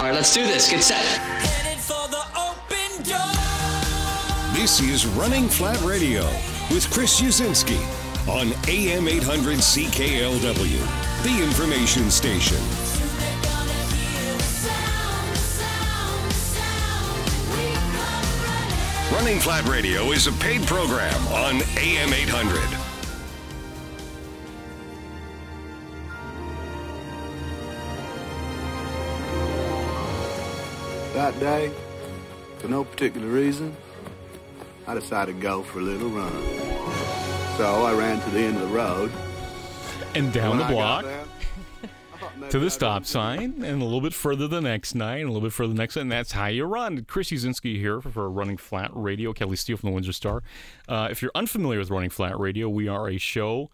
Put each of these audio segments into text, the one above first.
All right, let's do this. Get set. This is Running Flat Radio with Chris Uszynski on AM 800 CKLW, the information station. Running Flat Radio is a paid program on AM 800. That day, for no particular reason, I decided to go for a little run. So I ran to the end of the road. and down the block there, I thought maybe to the stop sign and a little bit further the next night and a little bit further the next night and that's how you run chris Uszynski here for, for running flat radio kelly steele from the windsor star uh, if you're unfamiliar with running flat radio we are a show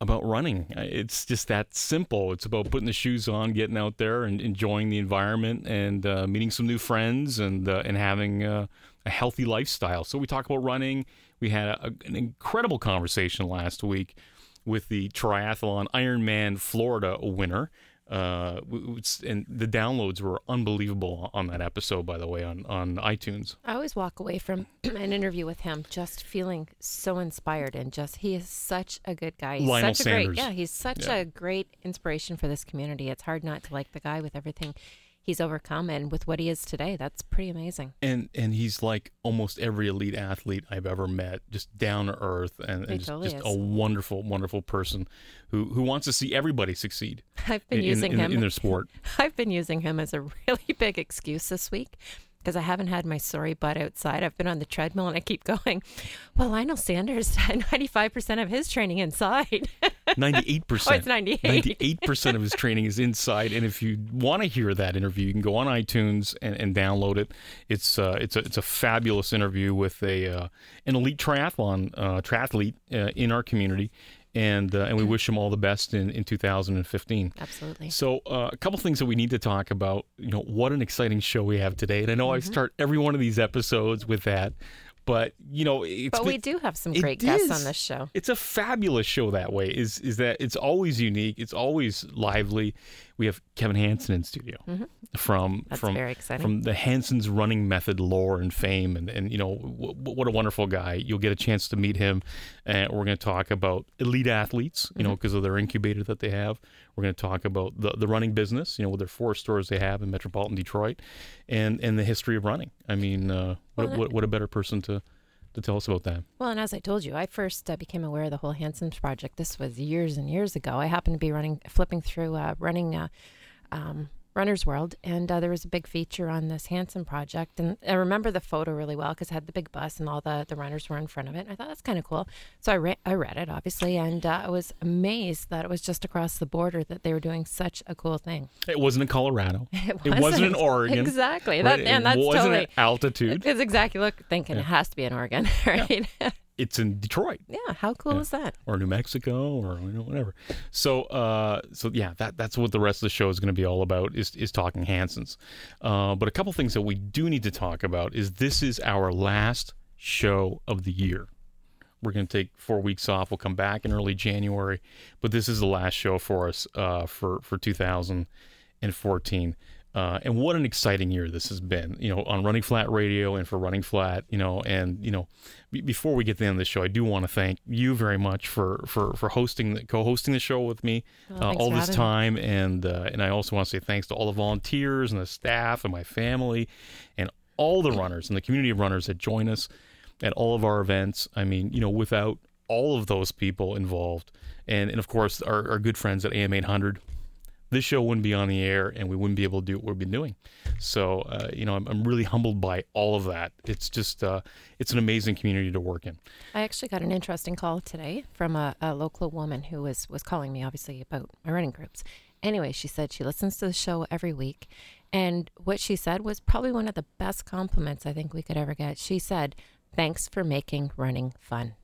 about running. It's just that simple. It's about putting the shoes on getting out there and enjoying the environment and uh, meeting some new friends and uh, and having uh, a healthy lifestyle. So we talk about running. We had a, an incredible conversation last week with the triathlon Ironman Florida winner. Uh, w- w- it's- and the downloads were unbelievable on that episode, by the way, on, on iTunes. I always walk away from an interview with him just feeling so inspired and just he is such a good guy. He's Lionel such a Sanders. great yeah, he's such Yeah. a great inspiration for this community. It's hard not to like the guy with everything he's overcome and with what he is today. That's pretty amazing. And and he's like almost every elite athlete I've ever met, just down to earth and, and just, totally just a wonderful, wonderful person who, who wants to see everybody succeed I've been in, in- using in, him in their sport. I've been using him as a really big excuse this week because I haven't had my sorry butt outside. I've been on the treadmill and I keep going. Well, Lionel Sanders had 95% of his training inside. 98%. Oh, it's 98. 98% of his training is inside. And if you want to hear that interview, you can go on iTunes and, and download it. It's uh, it's a it's a fabulous interview with a uh, an elite triathlon uh, triathlete uh, in our community. And, uh, and we wish him all the best in, in 2015. Absolutely. So, uh, a couple things that we need to talk about. You know, what an exciting show we have today. And I know I Mm-hmm. start every one of these episodes with that, but you know, it's But we been- do have some great guests is. on this show. It's a fabulous show that way. Is is that it's always unique. It's always lively. We have Kevin Hanson in studio from Mm-hmm. That's from very exciting. from the Hanson's running method lore and fame, and and you know w- w- what a wonderful guy. You'll get a chance to meet him, and we're going to talk about elite athletes. You know Mm-hmm. because of their incubator that they have. We're going to talk about the the running business. You know with their four stores they have in metropolitan Detroit, and and the history of running. I mean, uh, what, Well, what what a better person to to tell us about that. Well, and as I told you, I first uh, became aware of the whole Hanson's project. This was years and years ago. I happened to be running, flipping through, uh, running uh, um, Runner's World, and uh, there was a big feature on this Hanson project. And I remember the photo really well because it had the big bus and all the, the runners were in front of it. And I thought that's kind of cool. So I, re- I read it, obviously, and uh, I was amazed that it was just across the border that they were doing such a cool thing. It wasn't in Colorado. It It wasn't in wasn't. Oregon. Exactly. right? That, and it that's wasn't totally. at altitude. It's exactly look thinking it has to be in Oregon, right? Yeah, It's in Detroit Yeah, how cool is that? or New Mexico or you know, whatever. So, uh, so yeah, that that's what the rest of the show is going to be all about is is talking Hansons. Uh, but a couple things that we do need to talk about is this is our last show of the year. We're going to take four weeks off. We'll come back in early January, but this is the last show for us uh, for for 2014. Uh, and what an exciting year this has been, you know, on Running Flat Radio and for Running Flat, you know, and you know, be- before we get to the end of the show, I do want to thank you very much for for for hosting, the, co-hosting the show with me Oh, uh, all this having me. time, and uh, and I also want to say thanks to all the volunteers and the staff and my family, and all the runners and the community of runners that join us at all of our events. I mean, you know, without all of those people involved, and and of course our, our good friends at AM 800 this show wouldn't be on the air and we wouldn't be able to do what we've been doing. So, uh, you know, I'm, I'm really humbled by all of that. It's just, uh, it's an amazing community to work in. I actually got an interesting call today from a, a local woman who was, was calling me, obviously, about my running groups. Anyway, she said she listens to the show every week. And what she said was probably one of the best compliments I think we could ever get. She said, Thanks for making running fun.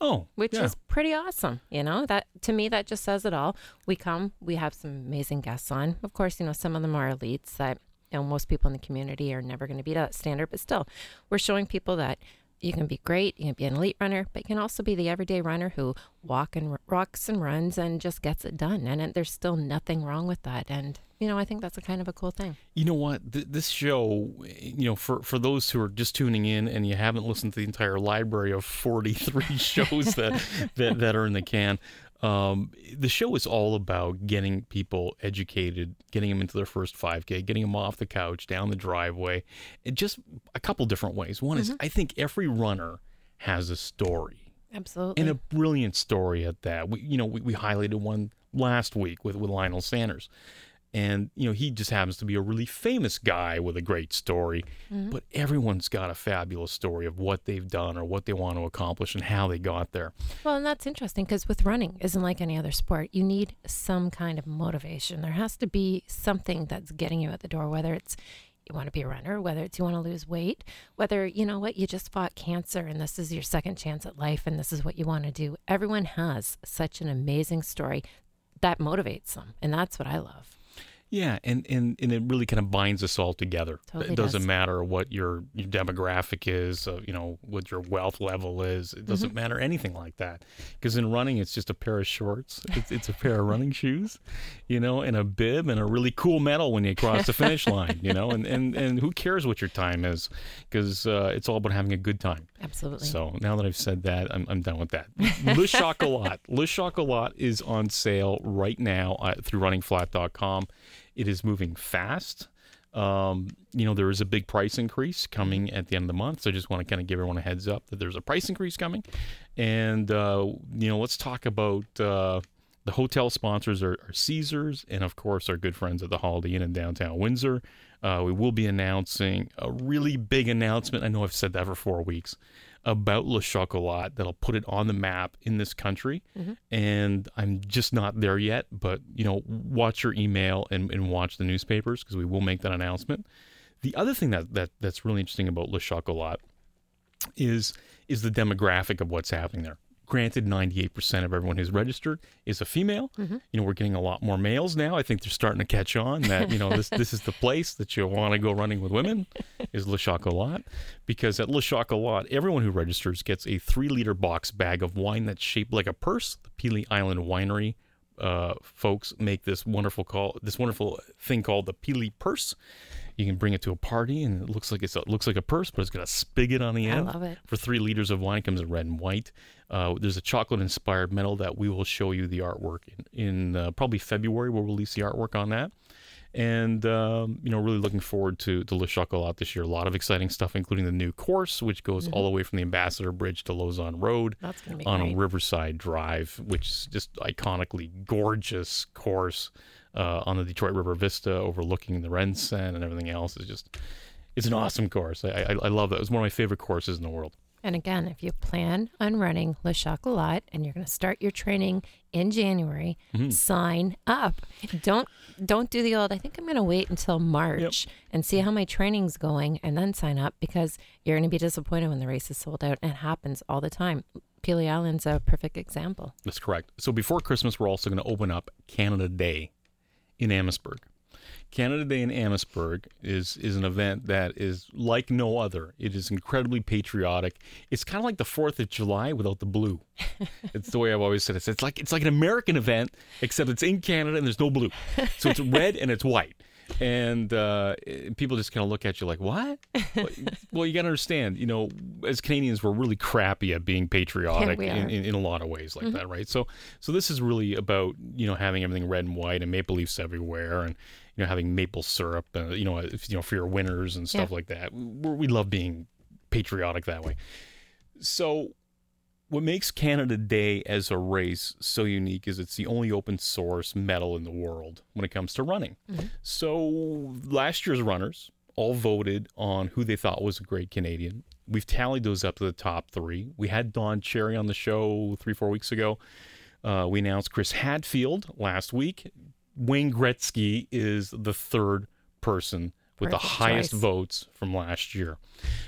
Oh, which yeah. is pretty awesome. You know, that to me, that just says it all. We come, we have some amazing guests on. Of course, you know, some of them are elites that, you know, most people in the community are never going to beat that standard, but still, we're showing people that You can be great. You can be an elite runner, but you can also be the everyday runner who walk and walks and runs and just gets it done. And it, there's still nothing wrong with that. And you know, I think that's a kind of a cool thing. You know what? Th- this show, you know, for for those who are just tuning in and you haven't listened to the entire library of 43 shows that, that that are in the can, um, the show is all about getting people educated, getting them into their first 5K, getting them off the couch, down the driveway, in just a couple different ways. One is I think every runner has a story Absolutely. and a brilliant story at that. We, you know, we, we highlighted one last week with, with Lionel Sanders. And, you know, he just happens to be a really famous guy with a great story. Mm-hmm. But everyone's got a fabulous story of what they've done or what they want to accomplish and how they got there. Well, and that's interesting because with running, isn't like any other sport. You need some kind of motivation. There has to be something that's getting you at the door, whether it's you want to be a runner, whether it's you want to lose weight, whether you know what, you just fought cancer and this is your second chance at life and this is what you want to do. Everyone has such an amazing story that motivates them. And that's what I love. Yeah, and, and, and it really kind of binds us all together. Totally it doesn't does. matter what your, your demographic is, uh, you know, what your wealth level is. It Mm-hmm. doesn't matter anything like that. Because in running, it's just a pair of shorts, it's, it's a pair of running shoes, you know, and a bib and a really cool medal when you cross the finish line, you know, and, and, and who cares what your time is? Because uh, it's all about having a good time. Absolutely. So now that I've said that, I'm, I'm done with that. Le Chocolat. Le Chocolat is on sale right now uh, through runningflat.com. It is moving fast. Um, you know, there is a big price increase coming at the end of the month. So I just want to kind of give everyone a heads up that there's a price increase coming. And, uh, you know, let's talk about uh, the hotel sponsors are, are Caesars and, of course, our good friends at the Holiday Inn in downtown Windsor. Uh, we will be announcing a really big announcement. I know I've said that for four weeks about Le Chocolat that'll put it on the map in this country. Mm-hmm. And I'm just not there yet, but you know, watch your email and, and watch the newspapers because we will make that announcement. The other thing that, that that's really interesting about Le Chocolat is is the demographic of what's happening there. Granted, 98% of everyone who's registered is a female. You know, we're getting a lot more males now. I think they're starting to catch on that, you know, this this is the place that you want to go running with women is Le Chocolat. Because at Le Chocolat, everyone who registers gets a three liter box bag of wine that's shaped like a purse. The Pelee Island Winery uh, folks make this wonderful call this wonderful thing called the Pelee Purse. You can bring it to a party, and it looks like it's a, it looks like a purse, but it's got a spigot on the I end. love it. For three liters of wine, it comes in red and white. Uh, there's a chocolate-inspired medal that we will show you the artwork in, in uh, probably February. We'll release the artwork on that, and um, you know, really looking forward to to Le Chocolat this year. A lot of exciting stuff, including the new course, which goes all the way from the Ambassador Bridge to Lauzon Road Mm-hmm. On great. Riverside Drive, which is just iconically gorgeous course uh, on the Detroit River Vista, overlooking the RenCen and everything else. Is just it's an awesome course. I, I, I love that. It was one of my favorite courses in the world. And again, if you plan on running Le Chocolat and you're going to start your training in January, sign up. Don't don't do the old. I think I'm going to wait until March and see how my training's going and then sign up because you're going to be disappointed when the race is sold out. And it happens all the time. Pelee Island's a perfect example. That's correct. So before Christmas, we're also going to open up Canada Day in Amherstburg. Canada Day in Amherstburg is is an event that is like no other. It is incredibly patriotic. It's kind of like the Fourth of July without the blue. it's the way I've always said it. It's like it's like an American event, except it's in Canada and there's no blue. So it's red and it's white. And uh, eh, people just kind of look at you like, "What?" well, you got to understand. You know, as Canadians, we're really crappy at being patriotic we in, in, in a lot of ways like that, right? So, so this is really about you know having everything red and white and maple leaves everywhere, and you know having maple syrup, uh, you know, if, you know for your winners and stuff Yeah. like that. we we love being patriotic that way. So, what makes Canada Day as a race so unique is it's the only open source medal in the world when it comes to running. So, last year's runners all voted on who they thought was a great Canadian. We've tallied those up to the top three. We had Don Cherry on the show three, four weeks ago. Uh, we announced Chris Hadfield last week. Wayne Gretzky is the third person with the highest choice. votes from last year.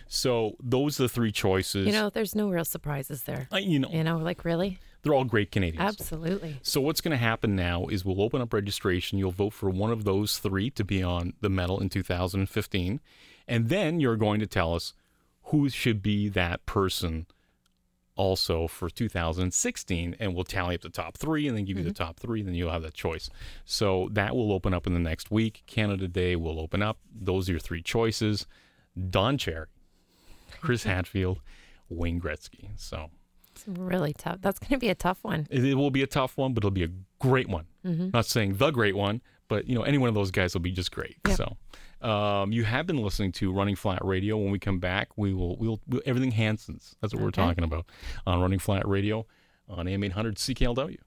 So those are the three choices. You know, there's no real surprises there. Uh, you know, You know, like really? they're all great Canadians. Absolutely. So what's going to happen now is we'll open up registration. You'll vote for one of those three to be on the medal in 2015, and then you're going to tell us who should be that person also for 2016 and we'll tally up the top three and then give you the top three and then you'll have that choice so that will open up in the next week canada day will open up those are your three choices don cherry chris hadfield wayne gretzky so It's really tough. That's going to be a tough one. it, it will be a tough one but it'll be a great one Mm-hmm. not saying the great one but you know any one of those guys will be just great Yep. so um, you have been listening to running flat radio. When we come back we will we'll, we'll everything hansons. That's what we're talking about on running flat radio on am 800 cklw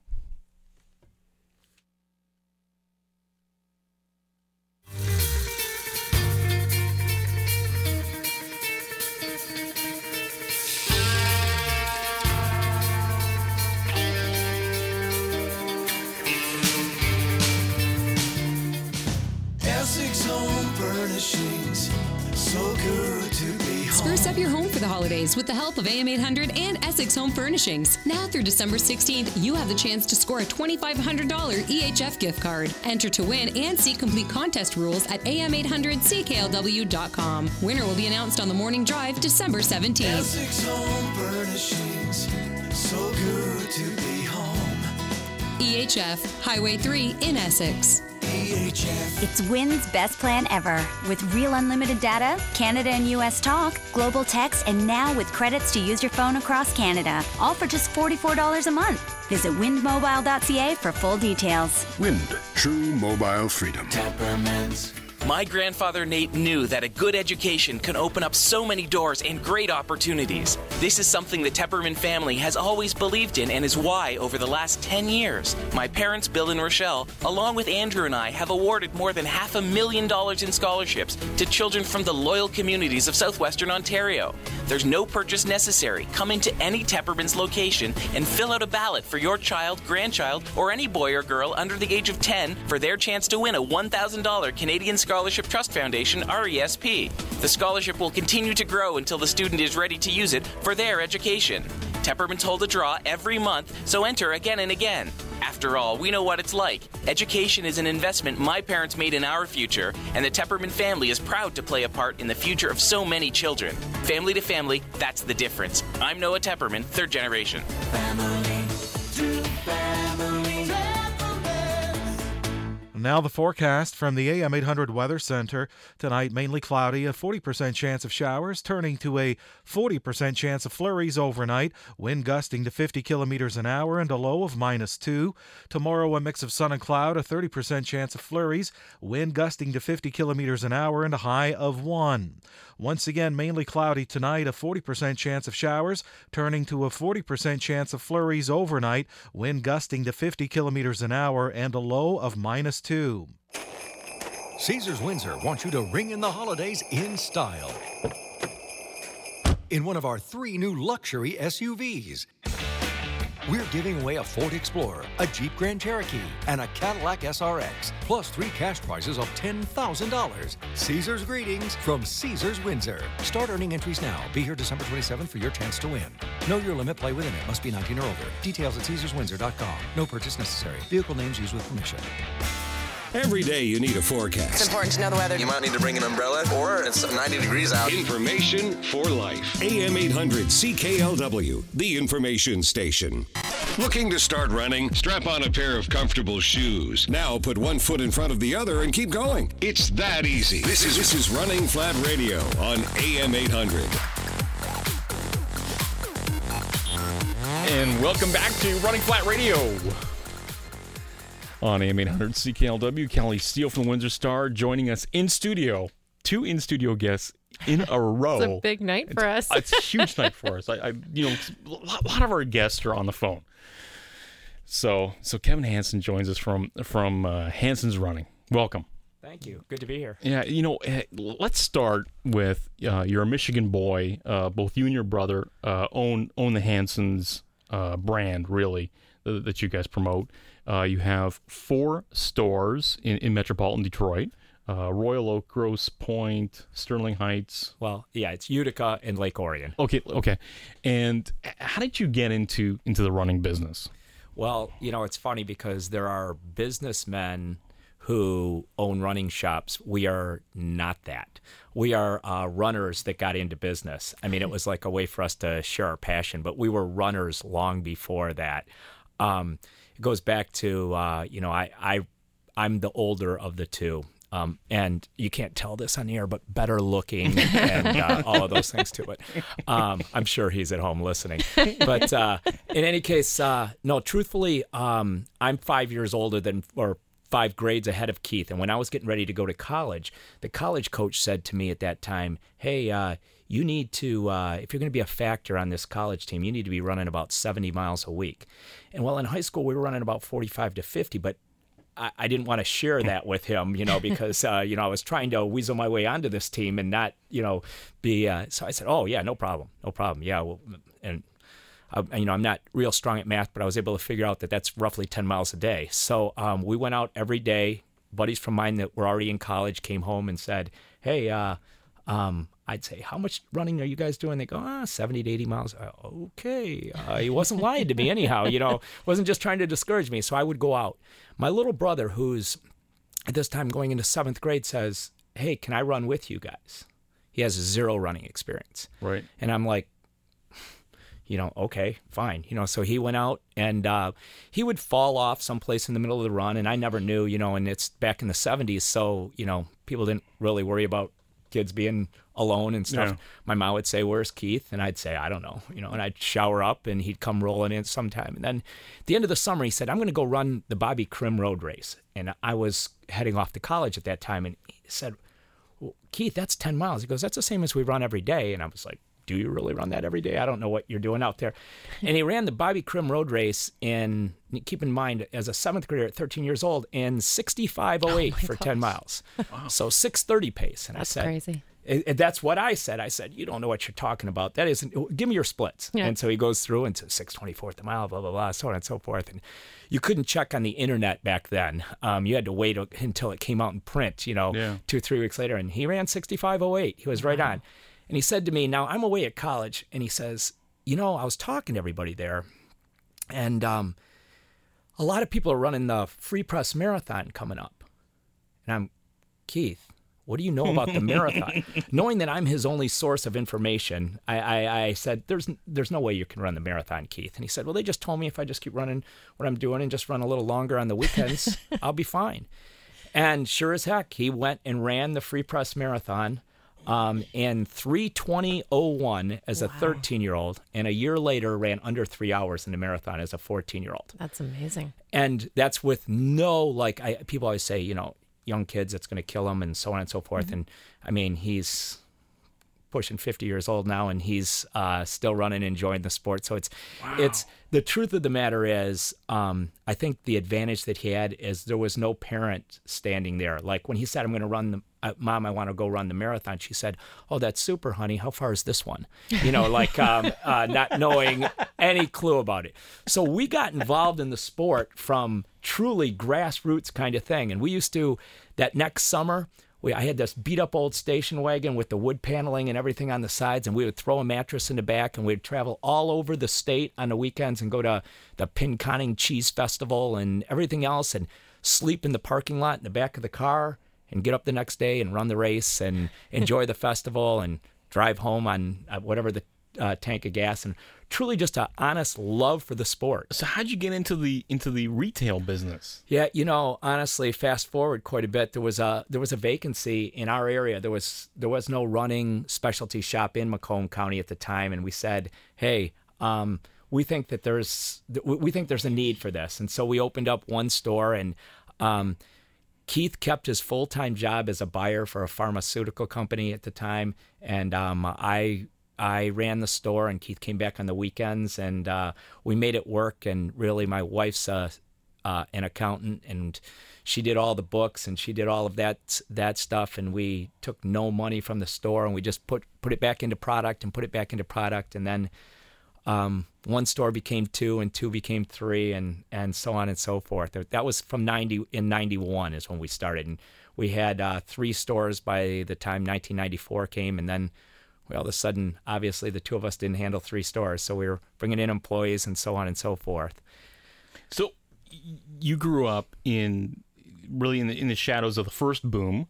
with the help of AM 800 and Essex Home Furnishings. Now through December 16th, you have the chance to score a $2,500 EHF gift card. Enter to win and see complete contest rules at am800cklw.com. Winner will be announced on the morning drive December 17th. Essex Home Furnishings, so good to be home. EHF Highway 3 in Essex. EHF. It's Wind's best plan ever. With real unlimited data, Canada and US talk, global text, and now with credits to use your phone across Canada. All for just $44 a month. Visit windmobile.ca for full details. Wind, true mobile freedom. Tepperman's. My grandfather Nate knew that a good education can open up so many doors and great opportunities. This is something the Tepperman family has always believed in and is why, over the last 10 years, my parents, Bill and Rochelle, along with Andrew and I, have awarded more than half a million dollars in scholarships to children from the loyal communities of southwestern Ontario. There's no purchase necessary. Come into any Tepperman's location and fill out a ballot for your child, grandchild, or any boy or girl under the age of 10 for their chance to win a $1,000 Canadian Scholarship Trust Foundation RESP. The scholarship will continue to grow until the student is ready to use it for their education. Tepperman's hold a draw every month, so enter again and again. After all, we know what it's like. Education is an investment my parents made in our future, and the Tepperman family is proud to play a part in the future of so many children. Family to family, that's the difference. I'm Noah Tepperman, third generation. Family Now the forecast from the AM 800 Weather Center. Tonight, mainly cloudy, a 40% chance of showers, turning to a 40% chance of flurries overnight, wind gusting to 50 kilometers an hour, and a low of minus 2. Tomorrow, a mix of sun and cloud, a 30% chance of flurries, wind gusting to 50 kilometers an hour, and a high of 1. Once again, mainly cloudy tonight, a 40% chance of showers, turning to a 40% chance of flurries overnight, wind gusting to 50 kilometers an hour, and a low of minus 2. Caesars Windsor wants you to ring in the holidays in style. In one of our three new luxury SUVs. We're giving away a Ford Explorer, a Jeep Grand Cherokee, and a Cadillac SRX, plus three cash prizes of $10,000. Caesar's greetings from Caesars Windsor. Start earning entries now. Be here December 27th for your chance to win. Know your limit, play within it. Must be 19 or older. Details at CaesarsWindsor.com. No purchase necessary. Vehicle names used with permission. Every day you need a forecast. It's important to know the weather. You might need to bring an umbrella, or it's 90 degrees out. Information for life. AM 800 CKLW, the information station. Looking to start running? Strap on a pair of comfortable shoes. Now put one foot in front of the other and keep going. It's that easy. This is this is Running Flat Radio on AM 800. And welcome back to Running Flat Radio on AM 800 CKLW. Kelly Steele from the Windsor Star joining us in studio. Two in studio guests in a row. It's a big night for us. It's a huge night for us. I, I you know, a lot, lot of our guests are on the phone. So, so Kevin Hanson joins us from from uh, Hanson's Running. Welcome. Thank you. Good to be here. Yeah, you know, eh, let's start with uh, you're a Michigan boy. Uh, both you and your brother uh, own own the Hansons uh, brand, really, that, that you guys promote. Uh, you have four stores in, in metropolitan Detroit: uh, Royal Oak, Grosse Pointe, Sterling Heights. Well, yeah, it's Utica and Lake Orion. Okay, okay. And how did you get into into the running business? Well, you know, it's funny because there are businessmen who own running shops. We are not that. We are uh, runners that got into business. I mean, it was like a way for us to share our passion, but we were runners long before that. Um, it goes back to uh, you know I I I'm the older of the two. Um, and you can't tell this on the air, but better looking and uh, all of those things to it. um, I'm sure he's at home listening. But uh, in any case, uh, no, truthfully, um, I'm five years older than, or five grades ahead of Keith. And when I was getting ready to go to college, the college coach said to me at that time, Hey, uh, you need to, uh, if you're going to be a factor on this college team, you need to be running about 70 miles a week. And while in high school, we were running about 45 to 50, but I, I didn't want to share that with him, you know, because uh, you know I was trying to weasel my way onto this team and not, you know, be. Uh, so I said, "Oh yeah, no problem, no problem, yeah." Well, and uh, you know, I'm not real strong at math, but I was able to figure out that that's roughly 10 miles a day. So um, we went out every day. Buddies from mine that were already in college came home and said, "Hey, uh, um, I'd say, how much running are you guys doing? They go, ah, 70 to 80 miles. Okay. Uh, he wasn't lying to me anyhow, you know, wasn't just trying to discourage me. So I would go out. My little brother, who's at this time going into seventh grade, says, hey, can I run with you guys? He has zero running experience. Right. And I'm like, you know, okay, fine. You know, so he went out and uh, he would fall off someplace in the middle of the run, and I never knew, you know, and it's back in the 70s, so, you know, people didn't really worry about kids being alone and stuff. Yeah. My mom would say, "Where's Keith?" And I'd say, "I don't know," you know. And I'd shower up, and he'd come rolling in sometime. And then, at the end of the summer, he said, "I'm going to go run the Bobby Crim Road Race." And I was heading off to college at that time, and he said, well, "Keith, that's 10 miles." He goes, "That's the same as we run every day." And I was like, "Do you really run that every day? I don't know what you're doing out there." and he ran the Bobby Crim Road Race in. Keep in mind, as a seventh grader at 13 years old, in 65:08 for 10 miles. wow. So 6:30 pace. And That's I said, crazy. And- that's what I said. I said, "You don't know what you're talking about. That isn't. Give me your splits." Yeah. And so he goes through and says six twenty fourth a mile, blah blah blah, so on and so forth. And you couldn't check on the internet back then. Um, you had to wait until it came out in print. You know, Yeah. two three weeks later, and he ran sixty five oh eight. He was right on. And he said to me, "Now I'm away at college," and he says, "You know, I was talking to everybody there, and um, a lot of people are running the Free Press Marathon coming up." And I'm, Keith, what do you know about the marathon? Knowing that I'm his only source of information, I, I, I said, there's, there's no way you can run the marathon, Keith. And he said, well, they just told me if I just keep running what I'm doing and just run a little longer on the weekends, I'll be fine. And sure as heck, he went and ran the Free Press Marathon um, in 320.01 as a 13 year old, and a year later ran under three hours in the marathon as a 14 year old That's amazing. and that's with no like I people always say you know young kids that's going to kill them and so on and so forth. Mm-hmm. And I mean he's pushing 50 years old now and he's uh, still running enjoying the sport. So it's it's the truth of the matter is um, I think the advantage that he had is there was no parent standing there. Like when he said I'm going to run the uh, mom I want to go run the marathon she said oh that's super honey. How far is this one? You know like um, uh, not knowing any clue about it. So we got involved in the sport from truly grassroots kind of thing. And we used to that next summer we, I had this beat up old station wagon with the wood paneling and everything on the sides, and we would throw a mattress in the back, and we'd travel all over the state on the weekends and go to the Pinconning Cheese Festival and everything else, and sleep in the parking lot in the back of the car, and get up the next day and run the race and enjoy the festival and drive home on uh, whatever the uh, tank of gas, and truly just a honest love for the sport. So how'd you get into the into the retail business? Yeah, you know, honestly, fast forward quite a bit. There was a there was a vacancy in our area. There was there was no running specialty shop in Macomb County at the time, and we said, hey. Um, we think that there's we we think there's a need for this, and so we opened up one store. And um, Keith kept his full time job as a buyer for a pharmaceutical company at the time, and um, I I ran the store, and Keith came back on the weekends, and uh, we made it work. And really, my wife's uh, uh, an accountant, and she did all the books, and she did all of that that stuff. And we took no money from the store, and we just put put it back into product, and put it back into product, and then um, one store became two, and two became three, and and so on and so forth. That was from ninety in ninety one is when we started, and we had uh, three stores by the time 1994 came, and then all of a sudden, obviously, the two of us didn't handle three stores, so we were bringing in employees and so on and so forth. So you grew up in really in the in the shadows of the first boom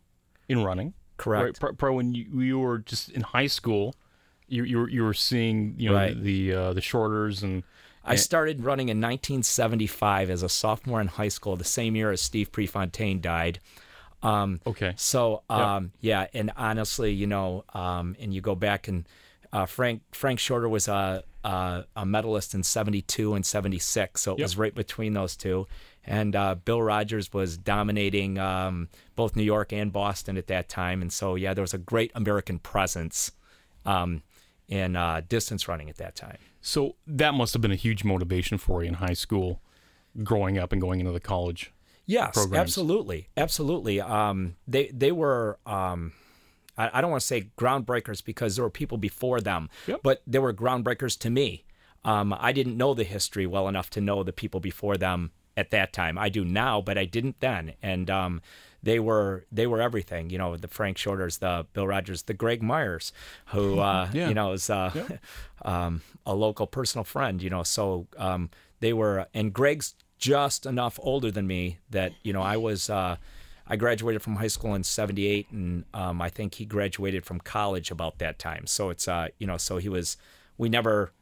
in running. Correct. Right? Probably when you, you were just in high school, you you were, you were seeing you know Right. the uh, the shorters and I started running in 1975 as a sophomore in high school, the same year as Steve Prefontaine died. Um, okay. So Yeah. um, yeah, and honestly, you know, um, and you go back and uh, Frank Frank Shorter was a, a a medalist in 72 and 76, so it Yep. was right between those two. And uh, Bill Rodgers was dominating um, both New York and Boston at that time, and so yeah, there was a great American presence um, in uh, distance running at that time. So that must have been a huge motivation for you in high school, growing up and going into the college. Yes, programs. absolutely, absolutely. Um, they they were. Um, I, I don't want to say groundbreakers because there were people before them, but they were groundbreakers to me. Um, I didn't know the history well enough to know the people before them at that time. I do now, but I didn't then. And um, they were they were everything. You know, the Frank Shorters, the Bill Rodgers, the Greg Meyers, who uh, Yeah. you know is uh, um, a local personal friend. You know, so um, they were. And Greg's just enough older than me that you know I was. Uh, I graduated from high school in '78, and um, I think he graduated from college about that time. So it's uh, you know, so he was. We never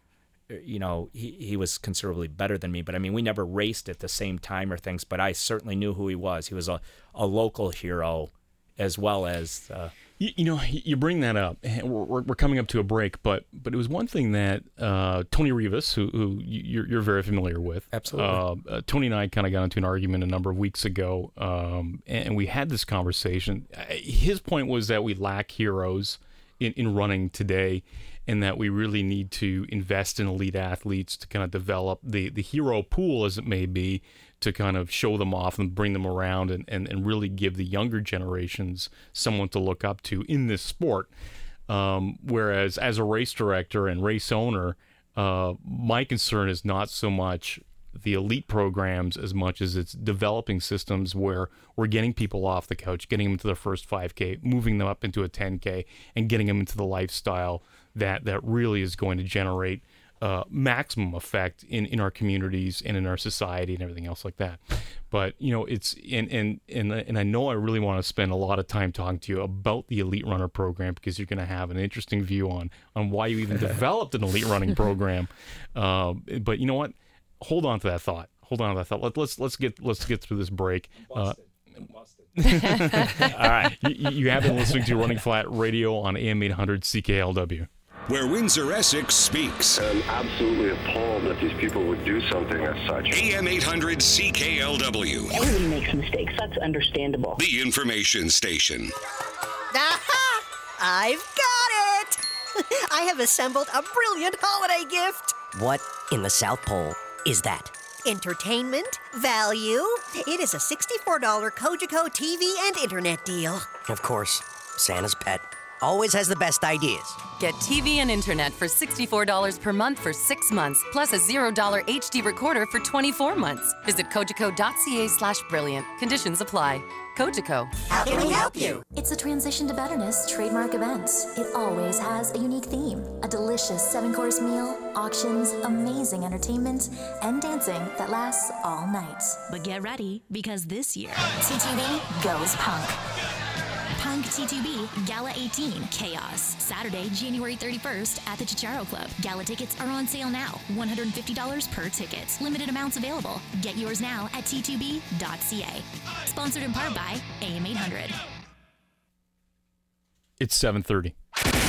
you know, he, he was considerably better than me, but I mean, we never raced at the same time or things, but I certainly knew who he was. He was a, a local hero as well as, uh, You, you know, you bring that up. We're, we're- coming up to a break, but but it was one thing that uh, Tony Rivas, who, who you're, you're very familiar with, Absolutely. Uh, uh, Tony and I kind of got into an argument a number of weeks ago, um, and we had this conversation. His point was that we lack heroes in, in running today, and that we really need to invest in elite athletes to kind of develop the the hero pool, as it may be, to kind of show them off and bring them around and, and, and really give the younger generations someone to look up to in this sport. Um, whereas as a race director and race owner, uh, my concern is not so much the elite programs as much as it's developing systems where we're getting people off the couch, getting them to their first 5K, moving them up into a 10K, and getting them into the lifestyle that that really is going to generate uh, maximum effect in, in our communities and in our society and everything else like that. But you know, it's and and and and I know I really want to spend a lot of time talking to you about the Elite Runner program because you're going to have an interesting view on on why you even developed an elite running program. Um, but you know what? Hold on to that thought. Hold on to that thought. Let, let's let's get let's get through this break. Uh, All right, you, you have been listening to Running Flat Radio on AM 800 CKLW. Where Windsor Essex speaks. I'm absolutely appalled that these people would do something as such. AM 800 CKLW. Everybody makes mistakes. That's understandable. The information station. Aha! I've got it! I have assembled a brilliant holiday gift. What in the South Pole is that? Entertainment, value. It is a $64 Cogeco TV and internet deal. Of course, Santa's pet always has the best ideas. Get TV and internet for $64 per month for six months, plus a $0 HD recorder for 24 months. Visit cogeco.ca slash brilliant. Conditions apply. Cogeco. How can we help you? It's a Transition to Betterness trademark event. It always has a unique theme a delicious seven course meal, auctions, amazing entertainment, and dancing that lasts all night. But get ready because this year, T2B goes punk. Punk T2B Gala 18 Chaos. Saturday, January 31st at the Ciociaro Club. Gala tickets are on sale now. $150 per ticket. Limited amounts available. Get yours now at t2b.ca. Sponsored in part by AM 800. It's 7:30.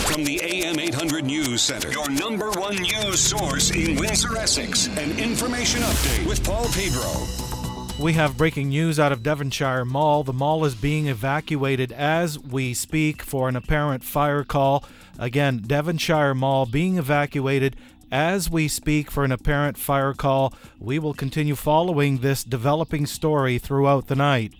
From the AM 800 News Center, your number one news source in Windsor, Essex. An information update with Paul Pedro. We have breaking news out of Devonshire Mall. The mall is being evacuated as we speak for an apparent fire call. Again, Devonshire Mall being evacuated as we speak for an apparent fire call. We will continue following this developing story throughout the night.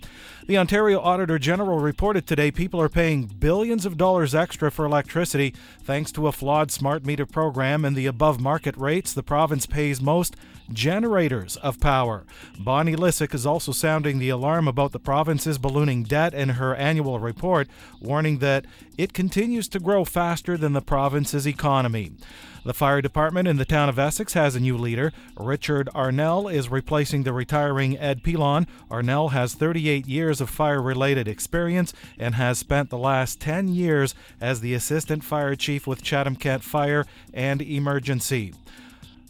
The Ontario Auditor General reported today people are paying billions of dollars extra for electricity thanks to a flawed smart meter program and the above market rates the province pays most generators of power. Bonnie Lysyk is also sounding the alarm about the province's ballooning debt in her annual report, warning that it continues to grow faster than the province's economy. The fire department in the town of Essex has a new leader. Richard Arnell is replacing the retiring Ed Pilon. Arnell has 38 years years of fire related experience and has spent the last 10 years as the assistant fire chief with Chatham Kent Fire and Emergency.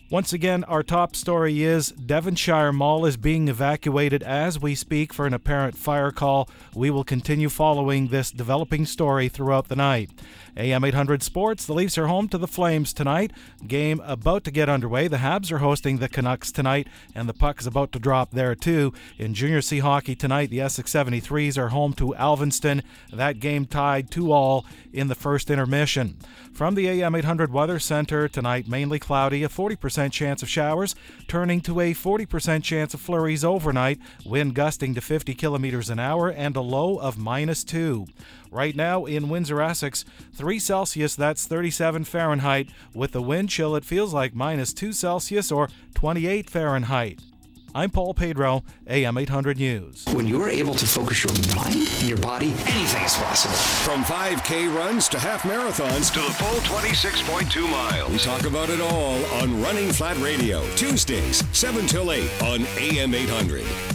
Once again, our top story is Devonshire Mall is being evacuated as we speak for an apparent fire call. We will continue following this developing story throughout the night. AM 800 Sports, the Leafs are home to the Flames tonight. Game about to get underway. The Habs are hosting the Canucks tonight, and the puck is about to drop there too. In Junior C hockey tonight, the Essex 73s are home to Alvinston. That game tied 2 all in the first intermission. From the AM 800 Weather Center tonight, mainly cloudy, a 40% chance of showers, turning to a 40% chance of flurries overnight, wind gusting to 50 kilometers an hour, and a low of minus 2. Right now in Windsor, Essex, 3 Celsius, that's 37 Fahrenheit. With the wind chill, it feels like minus 2 Celsius or 28 Fahrenheit. I'm Paul Pedro, AM 800 News. When you're able to focus your mind and your body, anything is possible. From 5K runs to half marathons to the full 26.2 miles. We talk about it all on Running Flat Radio, Tuesdays, 7 till 8 on AM 800.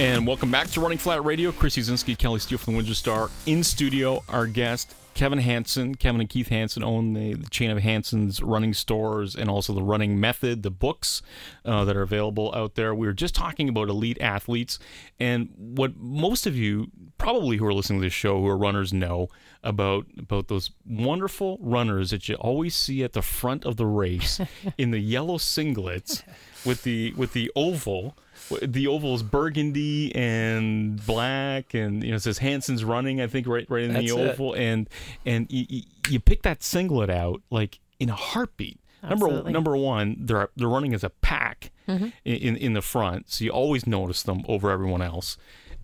And welcome back to Running Flat Radio. Chris Uszynski, Kelly Steele from the Windsor Star. In studio, our guest, Kevin Hanson. Kevin and Keith Hanson own the, the chain of Hanson's running stores and also the running method, the books uh, that are available out there. We were just talking about elite athletes. And what most of you, probably who are listening to this show, who are runners, know about about those wonderful runners that you always see at the front of the race in the yellow singlets with the with the oval the oval is burgundy and black, and you know it says Hanson's running. I think right right in That's the it. oval, and and you, you pick that singlet out like in a heartbeat. Number Absolutely. number one, they're they're running as a pack Mhm. in, in in the front, so you always notice them over everyone else.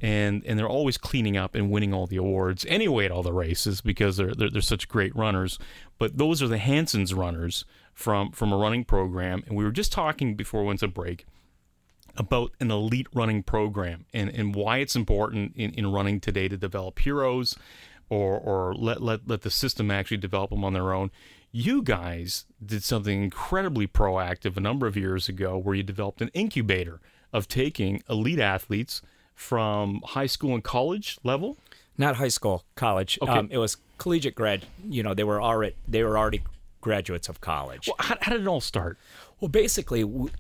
And, and they're always cleaning up and winning all the awards anyway at all the races because they're, they're they're such great runners. But those are the Hanson's runners from from a running program. And we were just talking before we went to break about an elite running program and, and why it's important in, in running today to develop heroes or, or let, let, let the system actually develop them on their own. You guys did something incredibly proactive a number of years ago where you developed an incubator of taking elite athletes from high school and college level. Not high school, college. Okay. Um, it was collegiate grad. You know, they were already they were already graduates of college. Well, how, how did it all start? Well, basically, w-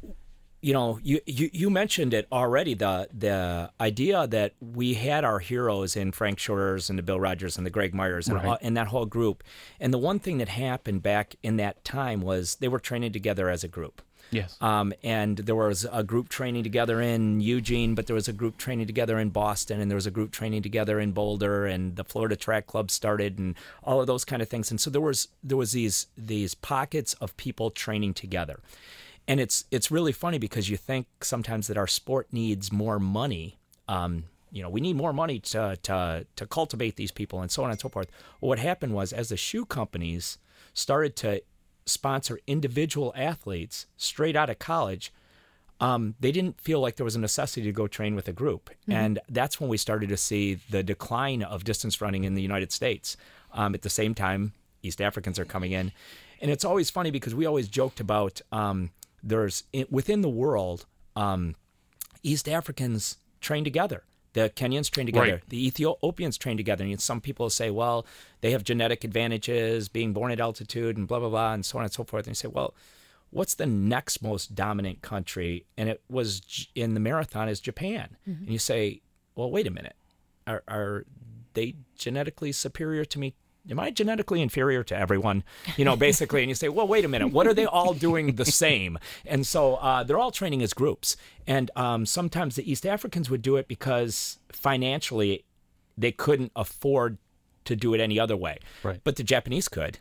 you know, you, you you mentioned it already. The the idea that we had our heroes in Frank Shores and the Bill Rodgers and the Greg Meyers and, Right. all, and that whole group. And the one thing that happened back in that time was they were training together as a group. Yes. Um, and there was a group training together in Eugene, but there was a group training together in Boston, and there was a group training together in Boulder, and the Florida Track Club started, and all of those kind of things. And so there was there was these these pockets of people training together, and it's it's really funny because you think sometimes that our sport needs more money. Um, you know, we need more money to to to cultivate these people, and so on and so forth. Well, what happened was as the shoe companies started to sponsor individual athletes straight out of college, um, they didn't feel like there was a necessity to go train with a group. Mhm. And that's when we started to see the decline of distance running in the United States. Um, at the same time, East Africans are coming in. And it's always funny because we always joked about um, there's within the world, um, East Africans train together. The Kenyans train together. Right. The Ethiopians train together. And some people say, well, they have genetic advantages, being born at altitude, and blah blah blah, and so on and so forth. And you say, well, what's the next most dominant country? And it was in the marathon is Japan. Mhm. And you say, well, wait a minute, are are they genetically superior to me? Am I genetically inferior to everyone? You know, basically, and you say, well, wait a minute, what are they all doing the same? And so uh, they're all training as groups. And um, sometimes the East Africans would do it because financially they couldn't afford to do it any other way. Right. But the Japanese could.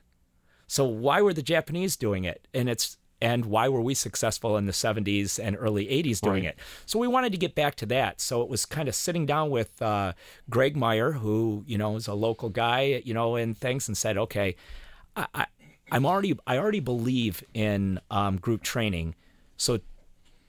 So why were the Japanese doing it? And it's and why were we successful in the 70s and early 80s doing Right. it? So we wanted to get back to that. So it was kind of sitting down with uh, Greg Meyer, who you know is a local guy, you know, and things, and said, okay, I, I, I'm already I already believe in um, group training, so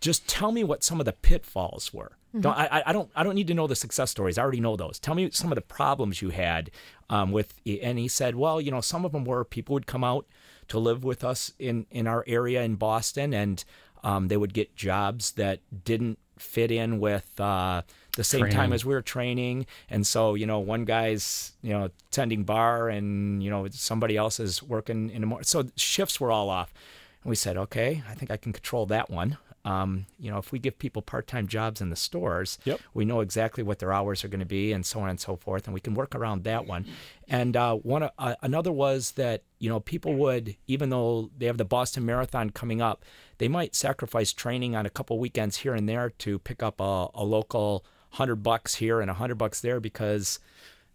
just tell me what some of the pitfalls were. Don't, I, I- don't I don't need to know the success stories. I already know those. Tell me some of the problems you had um, with. And he said, well, you know, some of them were people would come out to live with us in in our area in Boston, and um, they would get jobs that didn't fit in with uh, the same time as we were training. And so, you know, one guy's, you know, tending bar and, you know, somebody else is working in a more. So shifts were all off. And we said, okay, I think I can control that one. Um, you know, if we give people part-time jobs in the stores, Yep. we know exactly what their hours are going to be, and so on and so forth, and we can work around that one. And uh, one uh, another was that you know people would, even though they have the Boston Marathon coming up, they might sacrifice training on a couple weekends here and there to pick up a, a local hundred bucks here and a hundred bucks there because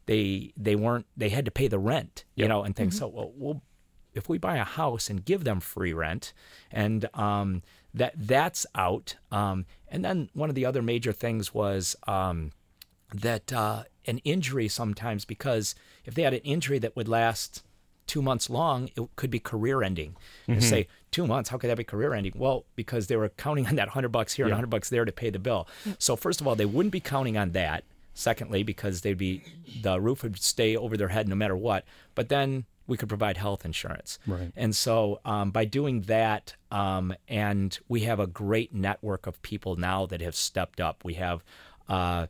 they they weren't they had to pay the rent, you know, and things. Mhm. So well, we'll if we buy a house and give them free rent, and um, that that's out. Um, and then one of the other major things was um, that uh, an injury sometimes because if they had an injury that would last two months long, it could be career ending. You Mhm. say two months, how could that be career ending? Well, because they were counting on that hundred bucks here and hundred bucks there to pay the bill. So first of all, they wouldn't be counting on that. Secondly, because they'd be the roof would stay over their head no matter what. But then we could provide health insurance. Right. And so um, by doing that, um, and we have a great network of people now that have stepped up. We have uh,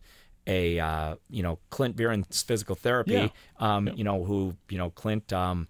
a uh, you know Clint Beeren's physical therapy. Yeah. Um, You know who you know Clint. Um,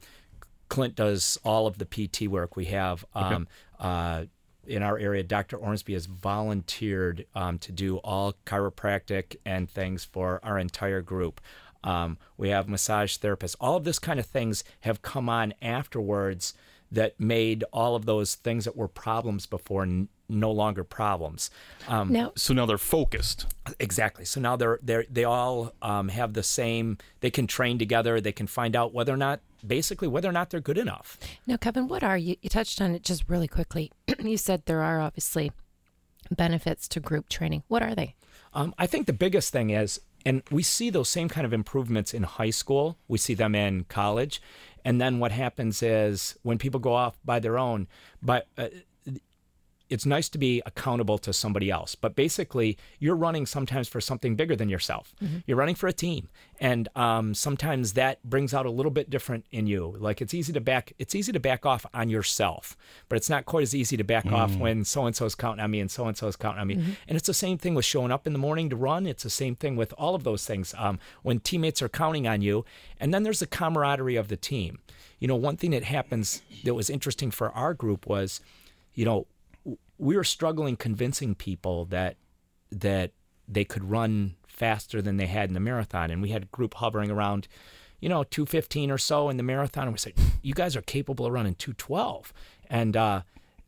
Clint does all of the PT work. We have Okay. um, uh, in our area, Dr. Ormsby has volunteered um, to do all chiropractic and things for our entire group. Um, we have massage therapists. All of this kind of things have come on afterwards that made all of those things that were problems before n- no longer problems. Um, Now- So now they're focused. Exactly. So now they're they are they all um, have the same. They can train together. They can find out whether or not, basically, whether or not they're good enough. Now, Kevin, what are you? You touched on it just really quickly. you said there are obviously benefits to group training. What are they? Um, I think the biggest thing is, and we see those same kind of improvements in high school. We see them in college, and then what happens is when people go off by their own, but uh, it's nice to be accountable to somebody else. But basically, you're running sometimes for something bigger than yourself. Mhm. You're running for a team, and um, sometimes that brings out a little bit different in you. Like it's easy to back, it's easy to back off on yourself, but it's not quite as easy to back off Mm. when so and so is counting on me and so and so is counting on me. Mhm. And it's the same thing with showing up in the morning to run. It's the same thing with all of those things. Um, when teammates are counting on you, and then there's the camaraderie of the team. You know, one thing that happens that was interesting for our group was, you know, we were struggling convincing people that that they could run faster than they had in the marathon, and we had a group hovering around, you know, 215 or so in the marathon, and we said, "You guys are capable of running 212," and uh,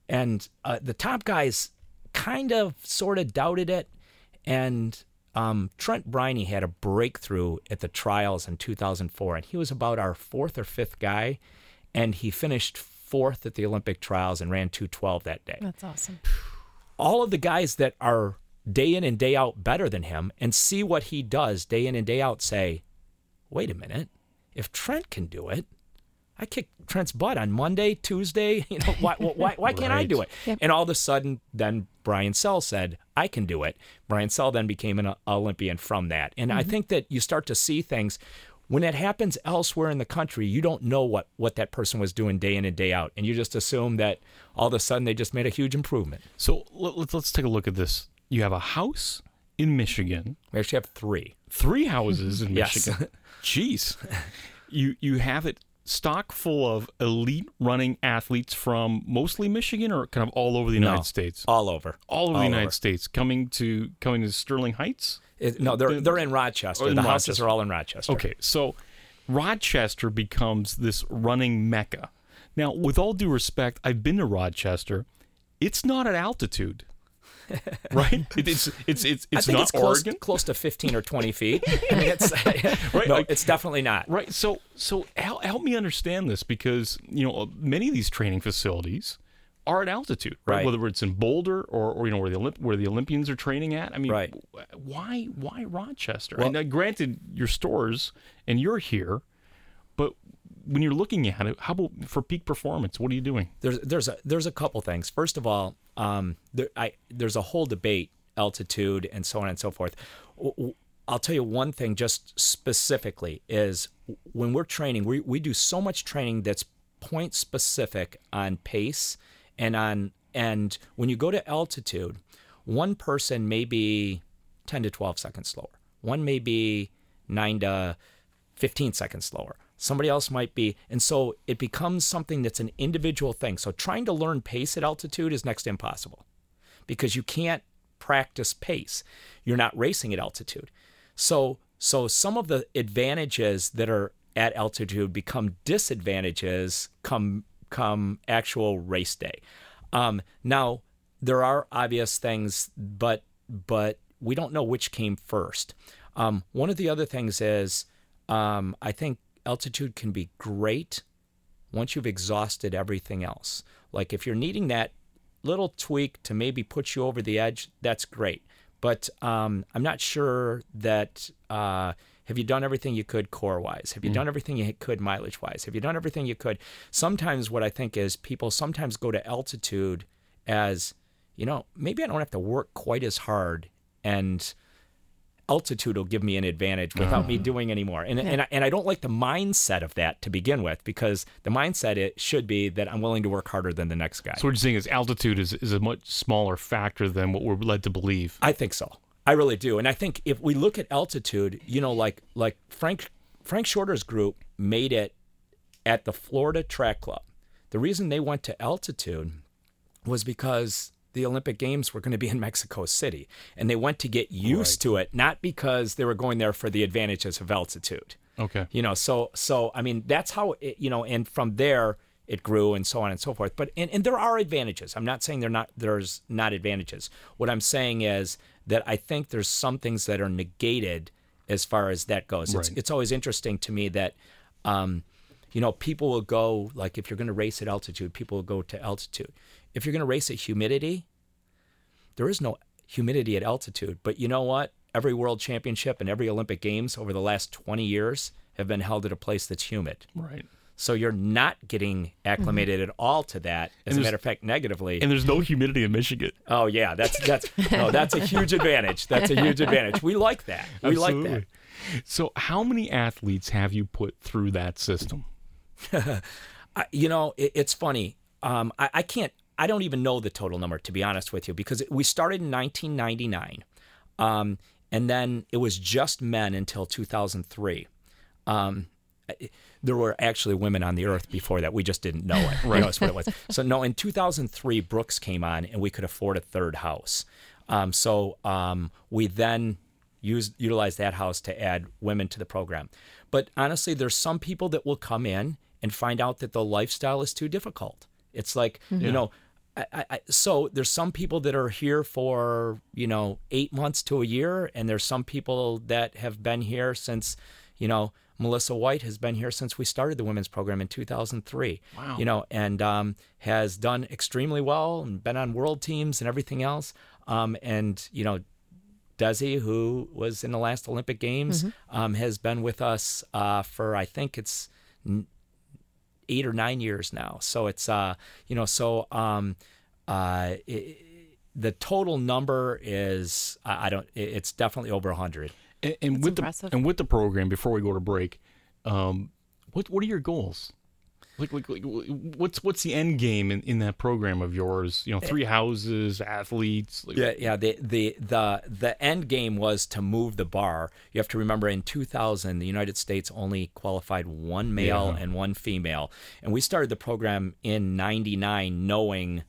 and uh, the top guys kind of sort of doubted it, and um, Trent Briney had a breakthrough at the trials in 2004, and he was about our fourth or fifth guy, and he finished fourth at the Olympic trials and ran 212 that day That's awesome. all of the guys that are day in and day out better than him and see what he does day in and day out say, wait a minute, if Trent can do it, I kicked Trent's butt on Monday, Tuesday. You know, why, why, why can't I do it? Yep. And all of a sudden, then Brian Sell said, I can do it. Brian Sell then became an Olympian from that. And I Mhm. think that you start to see things when it happens elsewhere in the country, you don't know what, what that person was doing day in and day out. And you just assume that all of a sudden they just made a huge improvement. So let, let's let's take a look at this. You have a house in Michigan. We actually have three. Three houses in Yes. Michigan. Jeez. You you have it stock full of elite running athletes from mostly Michigan or kind of all over the No, United States? All over. All over All the United over. States coming to coming to Sterling Heights? It- no, they're they're in Rochester. Oh, in the houses Rochester. are all in Rochester. Okay, so Rochester becomes this running mecca. Now, with all due respect, I've been to Rochester. It's not at altitude, right? It- it's it's it's it's not it's close, Oregon. close to 15 or 20 feet. I mean, it's Right, no, like- it's definitely not. Right. So so help, help me understand this because you know many of these training facilities are at altitude, right? Right. Whether it's in Boulder or, or you know where the Olymp- where the Olympians are training at. I mean, Right. why why Rochester? Well- and uh, granted, your stores and you're here, but when you're looking at it, how about for peak performance? What are you doing? There's there's a there's a couple things. First of all, um, there I there's a whole debate altitude and so on and so forth. I'll tell you one thing just specifically is when we're training, we, we do so much training that's point specific on pace and on and when you go to altitude, one person may be 10 to 12 seconds slower. One may be 9 to 15 seconds slower. Somebody else might be. And so it becomes something that's an individual thing. So trying to learn pace at altitude is next to impossible because you can't practice pace. You're not racing at altitude. So so some of the advantages that are at altitude become disadvantages come come actual race day. Um, now there are obvious things, but but we don't know which came first. Um, one of the other things is um, I think altitude can be great once you've exhausted everything else. Like if you're needing that little tweak to maybe put you over the edge, that's great. But um, I'm not sure that. Uh, have you done everything you could core wise? Have you Mm. done everything you could mileage wise? Have you done everything you could? Sometimes what I think is people sometimes go to altitude as, you know, maybe I don't have to work quite as hard and altitude will give me an advantage without me Uh-huh. doing any more. And, Yeah. and, I, and I don't like the mindset of that to begin with because the mindset it should be that I'm willing to work harder than the next guy. So what you're saying is altitude is, is a much smaller factor than what we're led to believe. I think so. I really do. And I think if we look at altitude, you know, like like Frank Frank Shorter's group made it at the Florida Track Club. The reason they went to altitude was because the Olympic Games were going to be in Mexico City and they went to get used to it, not because they were going there for the advantages of altitude. Okay. You know, so so I mean that's how it, you know, and from there it grew and so on and so forth. But and, and there are advantages. I'm not saying there not there's not advantages. What I'm saying is that I think there's some things that are negated as far as that goes. It's it's always interesting to me that um, you know, people will go like if you're going to race at altitude, people will go to altitude. If you're going to race at humidity, there is no humidity at altitude. But you know what? Every world championship and every Olympic Games over the last 20 years have been held at a place that's humid. Right. So you're not getting acclimated at all to that. And As a matter of fact, negatively. And there's no humidity in Michigan. Oh yeah, that's that's no, that's a huge advantage. That's a huge advantage. We like that. We like that. Absolutely. So how many athletes have you put through that system? You know, it, it's funny. Um, I, I can't. I don't even know the total number to be honest with you because we started in 1999, um, and then it was just men until 2003. Um, there were actually women on the earth before that. We just didn't know it. Right. You know, that's what it was. So no, in 2003, Brooks came on, and we could afford a third house. Um, so um, we then used utilized that house to add women to the program. But honestly, there's some people that will come in and find out that the lifestyle is too difficult. It's like Mhm. you know. I, I- so there's some people that are here for you know eight months to a year, and there's some people that have been here since, you know, Melissa White has been here since we started the women's program in 2003. Wow. You know, and um, has done extremely well and been on world teams and everything else. Um, and you know, Desi, who was in the last Olympic Games, Mhm. um, has been with us uh, for I think it's eight or nine years now. So it's uh, you know, so um, uh, i the total number is I, I don't. It's definitely over a hundred. And, and with the and with the program, before we go to break, um, what what are your goals? Like, like, like what's what's the end game in, in that program of yours? You know, three houses, athletes. Like, Yeah, yeah. The, the the the end game was to move the bar. You have to remember, in 2000, the United States only qualified one male Yeah. and one female, and we started the program in '99, knowing,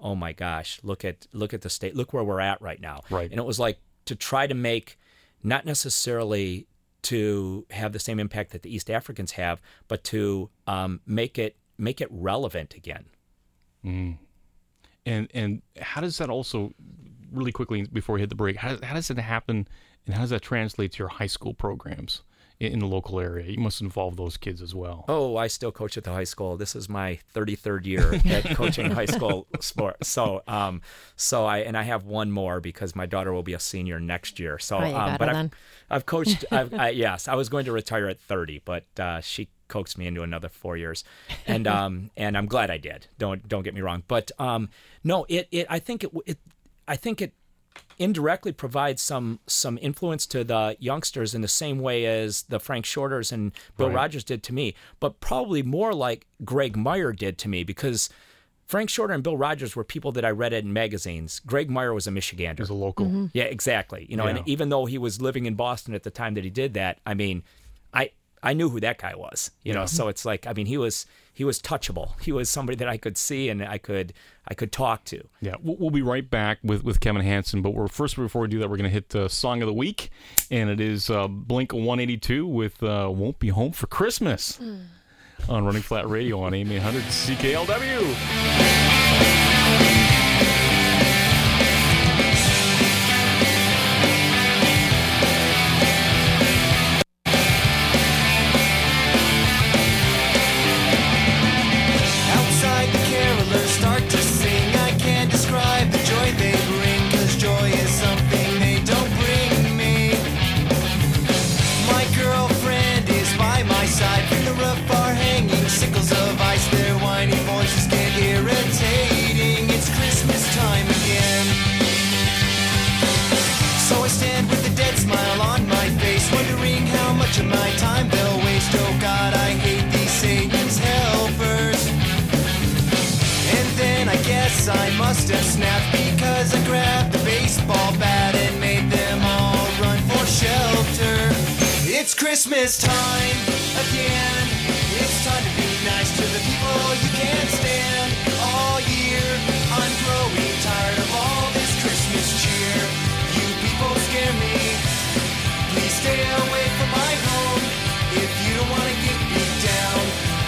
oh my gosh, look at look at the state, look where we're at right now. Right. And it was like to try to make, not necessarily to have the same impact that the East Africans have, but to um, make it make it relevant again. Mm. And and how does that also, really quickly before we hit the break, how how does it happen, and how does that translate to your high school programs in, in the local area? You must involve those kids as well. Oh, I still coach at the high school. This is my 33rd year at coaching high school sport. So, um, so I and I have one more because my daughter will be a senior next year. So, Oh, you um, got but I've, then. I've coached. I've, I, yes, I was going to retire at 30, but uh, she coaxed me into another four years, and um, and I'm glad I did. Don't don't get me wrong, but um, no, it it I think it it I think it indirectly provides some some influence to the youngsters in the same way as the Frank Shorters and Bill Right. Rodgers did to me, but probably more like Greg Meyer did to me because Frank Shorter and Bill Rodgers were people that I read in magazines. Greg Meyer was a Michigander. He's a local. Mhm. Yeah, exactly. You know, Yeah. and even though he was living in Boston at the time that he did that, I mean, I I knew who that guy was. You know, Yeah. so it's like I mean, he was he was touchable. He was somebody that I could see and I could I could talk to. Yeah, we'll, we'll be right back with, with Kevin Hanson. But we're first before we do that, we're going to hit the song of the week, and it is uh, Blink 182 with uh, "Won't Be Home for Christmas" on Running Flat Radio on AM 800 CKLW. Christmas time again. It's time to be nice to the people you can't stand all year. I'm growing tired of all this Christmas cheer. You people scare me. Please stay away from my home. If you don't want to get beat down,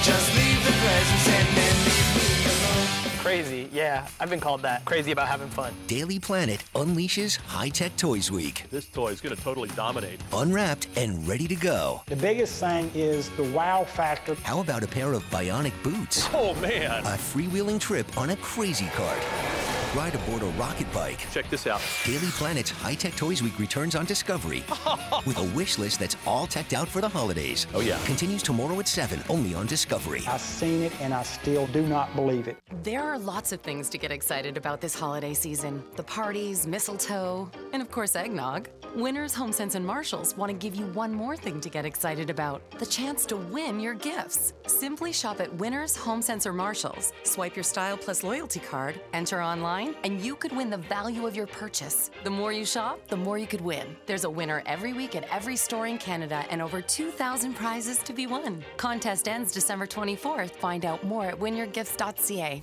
just leave the presents and then leave me alone. Crazy, yeah. I've been called that. Crazy about having fun. Daily Planet unleashes High Tech Toys Week. This toy is going to totally dominate. Unwrapped and ready to go. The biggest thing is the wow factor. How about a pair of bionic boots? Oh, man. A freewheeling trip on a crazy cart. Ride aboard a rocket bike. Check this out. Daily Planet's High Tech Toys Week returns on Discovery with a wish list that's all teched out for the holidays. Oh, yeah. Continues tomorrow at 7 only on Discovery. I've seen it and I still do not believe it. There are lots of things to get excited about this holiday season the parties, mistletoe, and of course, eggnog. Winners, HomeSense, and Marshalls want to give you one more thing to get excited about the chance to win your gifts. Simply shop at Winners, HomeSense, or Marshalls, swipe your Style Plus loyalty card, enter online, and you could win the value of your purchase. The more you shop, the more you could win. There's a winner every week at every store in Canada and over 2,000 prizes to be won. Contest ends December 24th. Find out more at winyourgifts.ca.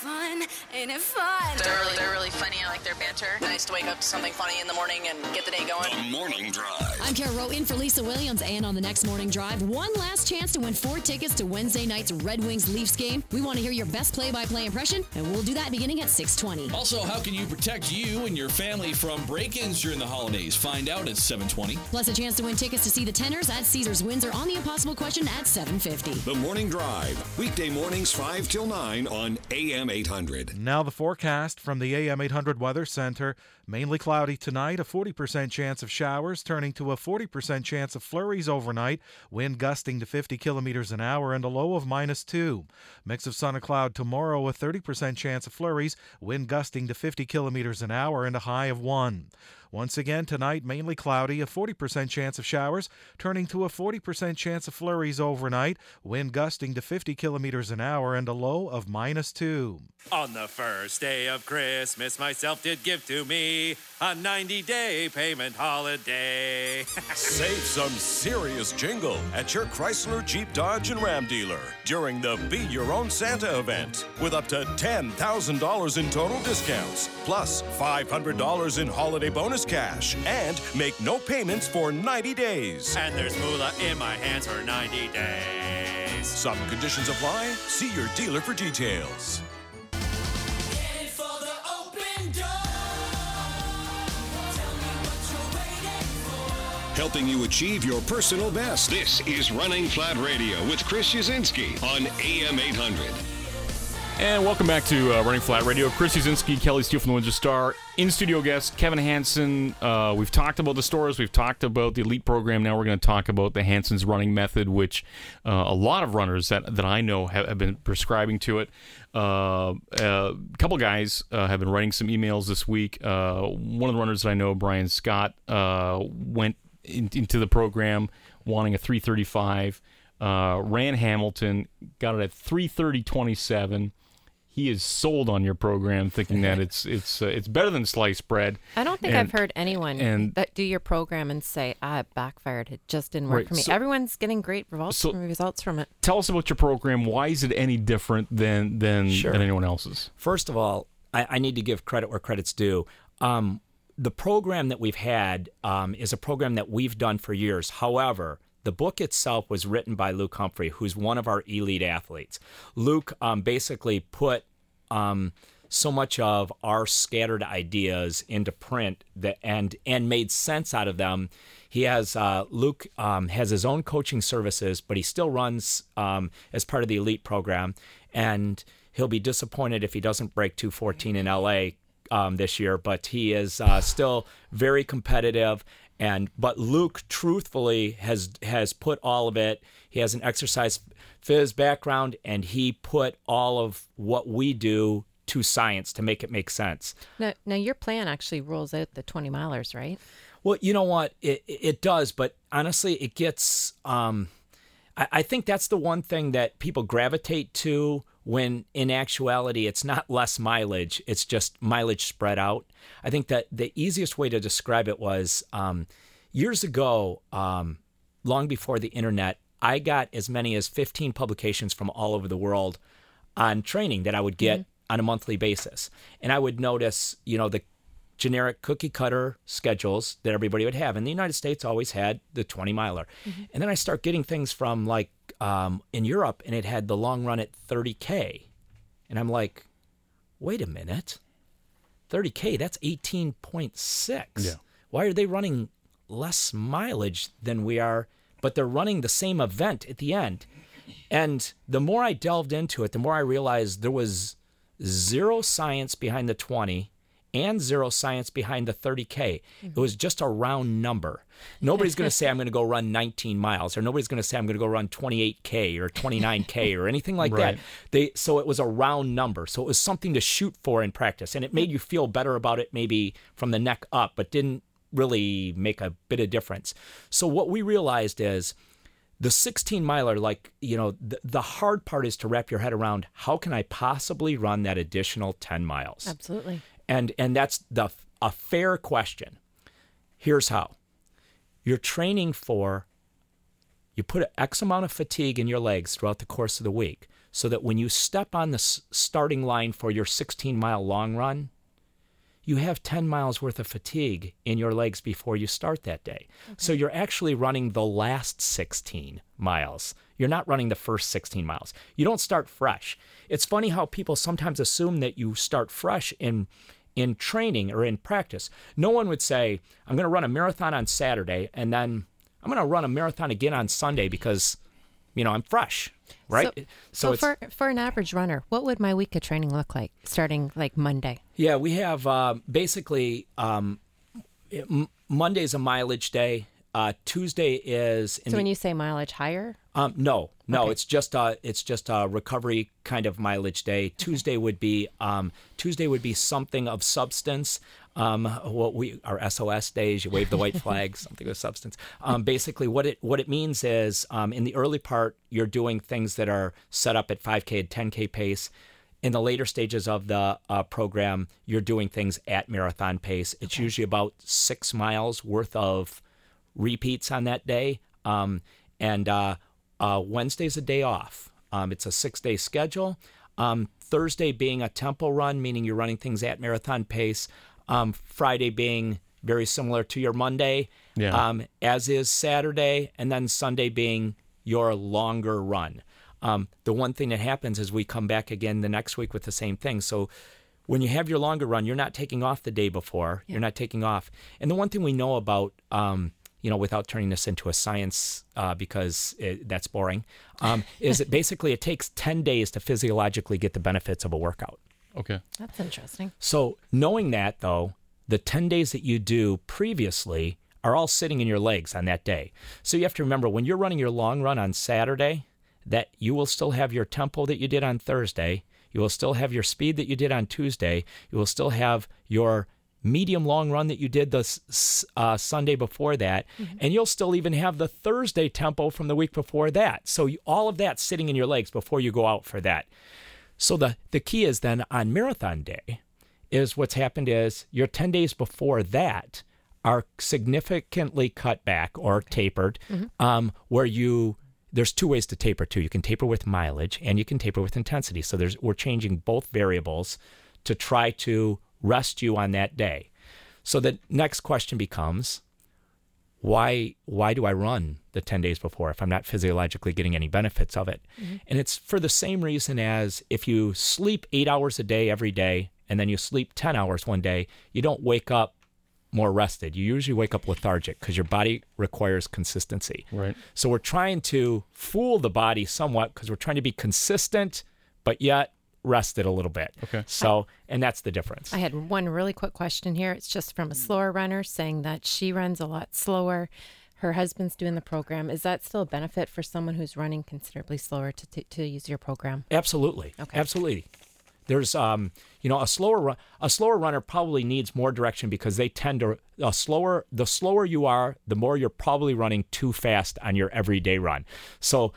Ain't fun? Ain't it fun? They're really, they're really funny. I like their banter. Nice to wake up to something funny in the morning and get the day going. The Morning Drive. I'm Kara Rowe in for Lisa Williams, and on the next morning drive, one last chance to win four tickets to Wednesday night's Red Wings Leafs game. We want to hear your best play-by-play impression, and we'll do that beginning at 6:20. Also, how can you protect you and your family from break-ins during the holidays? Find out at 720. Plus, a chance to win tickets to see the Tenors at Caesars Windsor on the Impossible Question at 7:50. The Morning Drive. Weekday mornings 5 till 9 on AM 800. Now the forecast from the AM 800 Weather Center. Mainly cloudy tonight, a 40% chance of showers, turning to a 40% chance of flurries overnight, wind gusting to 50 kilometers an hour, and a low of minus 2. Mix of sun and cloud tomorrow, a 30% chance of flurries, wind gusting to 50 kilometers an hour, and a high of 1. Once again, tonight, mainly cloudy, a 40% chance of showers, turning to a 40% chance of flurries overnight, wind gusting to 50 kilometers an hour, and a low of minus 2. On the first day of Christmas, myself did give to me a 90 day payment holiday. Save some serious jingle at your Chrysler, Jeep, Dodge, and Ram dealer during the Be Your Own Santa event with up to $10,000 in total discounts, plus $500 in holiday bonus cash, and make no payments for 90 days. and there's moolah in my hands for 90 days. Some conditions apply. See your dealer for details. Helping you achieve your personal best. This is Running Flat Radio with Chris Uszynski on AM 800. And welcome back to uh, Running Flat Radio. Chris Uszynski, Kelly Steele from the Windsor Star. In studio guest, Kevin Hanson. Uh, we've talked about the stores, we've talked about the elite program. Now we're going to talk about the Hanson's running method, which uh, a lot of runners that, that I know have, have been prescribing to it. Uh, a couple guys uh, have been writing some emails this week. Uh, one of the runners that I know, Brian Scott, uh, went in, into the program wanting a 335. Uh, ran Hamilton, got it at 330.27. he is sold on your program, thinking that it's it's uh, it's better than sliced bread. I don't think And- I've heard anyone and- that do your program and say, "Ah, it backfired. It just didn't work Right, for me." so- Everyone's getting great results, So- results from it. Tell us about your program. Why is it any different than than, Sure. than anyone else's? First of all, I, I need to give credit where credit's due. Um, the program that we've had um, is a program that we've done for years. However, the book itself was written by Luke Humphrey, who's one of our elite athletes. Luke um, basically put um, so much of our scattered ideas into print that and and made sense out of them. He has uh, Luke um, has his own coaching services, but he still runs um, as part of the elite program, and he'll be disappointed if he doesn't break 214 in LA um, this year. But he is uh, still very competitive. And but Luke, truthfully, has has put all of it. He has an exercise phys background, and he put all of what we do to science to make it make sense. Now, now your plan actually rolls out the 20 milers, right? Well, you know what? It it does, but honestly, it gets. Um, I, I think that's the one thing that people gravitate to when, in actuality, it's not less mileage; it's just mileage spread out. I think that the easiest way to describe it was um, years ago, um, long before the internet. I got as many as 15 publications from all over the world on training that I would get on a monthly basis. And I would notice, you know, the generic cookie cutter schedules that everybody would have. And the United States always had the 20 miler. And then I start getting things from like um, in Europe, and it had the long run at 30K. And I'm like, wait a minute. 30K, that's 18.6. Yeah. Why are they running less mileage than we are, but they're running the same event at the end? And the more I delved into it, the more I realized there was zero science behind the 20 and zero science behind the 30K. It mm-hmm. was just a round number. Nobody's going to say, I'm going to go run 19 miles, or nobody's going to say, I'm going to go run 28K or 29K or anything like Right. that. They, so it was a round number. So it was something to shoot for in practice. And it made mm-hmm. you feel better about it maybe from the neck up, but didn't really make a bit of difference. So what we realized is the 16 miler like you know the, the hard part is to wrap your head around how can i possibly run that additional 10 miles Absolutely. And and that's the a fair question here's how you're training for you put an x amount of fatigue in your legs throughout the course of the week so that when you step on the s- starting line for your 16 mile long run you have 10 miles worth of fatigue in your legs before you start that day. So you're actually running the last 16 miles. You're not running the first 16 miles. You don't start fresh. It's funny how people sometimes assume that you start fresh in in training or in practice. No one would say, "I'm going to run a marathon on Saturday and then I'm going to run a marathon again on Sunday because you know, I'm fresh." Right? So, so, it's for for an average runner, what would my week of training look like starting like Monday? Yeah, we have uh, basically um, Monday's a mileage day. Uh, Tuesday is So the- when you say mileage higher, um, no, no, Okay. it's just a it's just a recovery kind of mileage day. Tuesday would be um, Tuesday would be something of substance. Um, what we our SOS days, you wave the white flag, something of substance. Um, basically, what it what it means is um, in the early part, you're doing things that are set up at 5k and 10k pace. In the later stages of the uh, program, you're doing things at marathon pace. It's usually about six miles worth of repeats on that day. Um, and uh, uh, Wednesday's a day off. Um, it's a six day schedule. Um, Thursday being a tempo run, meaning you're running things at marathon pace. Um, Friday being very similar to your Monday, Yeah. um, as is Saturday, and then Sunday being your longer run. Um, the one thing that happens is we come back again the next week with the same thing. So when you have your longer run, you're not taking off the day before. You're not taking off. And the one thing we know about, um, you know, without turning this into a science uh, because it, that's boring, um, is that basically it takes 10 days to physiologically get the benefits of a workout. Okay. that's interesting. So knowing that though, the 10 days that you do previously are all sitting in your legs on that day. So you have to remember when you're running your long run on Saturday, that you will still have your tempo that you did on Thursday. You will still have your speed that you did on Tuesday. You will still have your medium long run that you did the uh, Sunday before that. And you'll still even have the Thursday tempo from the week before that. So you, all of that sitting in your legs before you go out for that. So the the key is then on marathon day is what's happened is your 10 days before that are significantly cut back or tapered um, where you there's two ways to taper too you can taper with mileage and you can taper with intensity so there's we're changing both variables to try to rest you on that day so the next question becomes why why do I run the 10 days before if I'm not physiologically getting any benefits of it? Mm-hmm. And it's for the same reason as if you sleep 8 hours a day every day and then you sleep 10 hours one day, you don't wake up more rested. You usually wake up lethargic because your body requires consistency. Right. So we're trying to fool the body somewhat because we're trying to be consistent but yet rested a little bit. Okay. So and that's the difference. I had one really quick question here. It's just from a slower runner saying that she runs a lot slower. Her husband's doing the program. Is that still a benefit for someone who's running considerably slower to, to, to use your program? Absolutely. Okay. Absolutely. There's um you know a slower run, a slower runner probably needs more direction because they tend to a slower the slower you are the more you're probably running too fast on your everyday run. So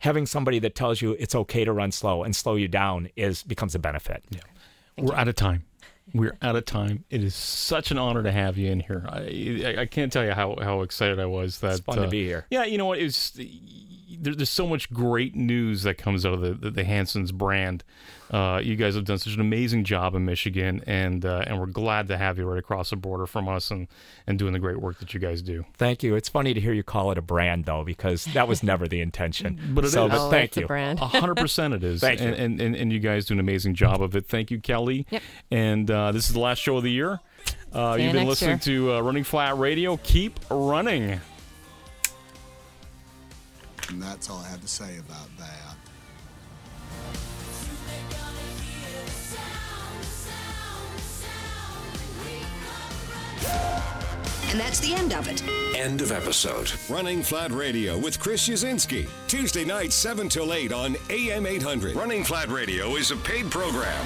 having somebody that tells you it's okay to run slow and slow you down is becomes a benefit. Yeah. We're out of time. We're out of time. It is such an honor to have you in here. I I, I can't tell you how, how excited I was that It's fun to uh, be here. Yeah, you know what? It's there, there's so much great news that comes out of the the, the Hanson's brand. Uh, you guys have done such an amazing job in Michigan, and uh, and we're glad to have you right across the border from us and and doing the great work that you guys do. Thank you. It's funny to hear you call it a brand though because that was never the intention. But it so, is. But Oh, thank it's you. brand. A hundred percent it is. Thank you. and, And, and and you guys do an amazing job of it. Thank you, Kelly. Yep. And uh, this is the last show of the year. Uh, you you've been next listening to uh, Running Flat Radio. Keep running. And that's all I have to say about that. And that's the end of it. End of episode. Running Flat Radio with Chris Uszynski. Tuesday night, 7 till 8 on AM 800. Running Flat Radio is a paid program.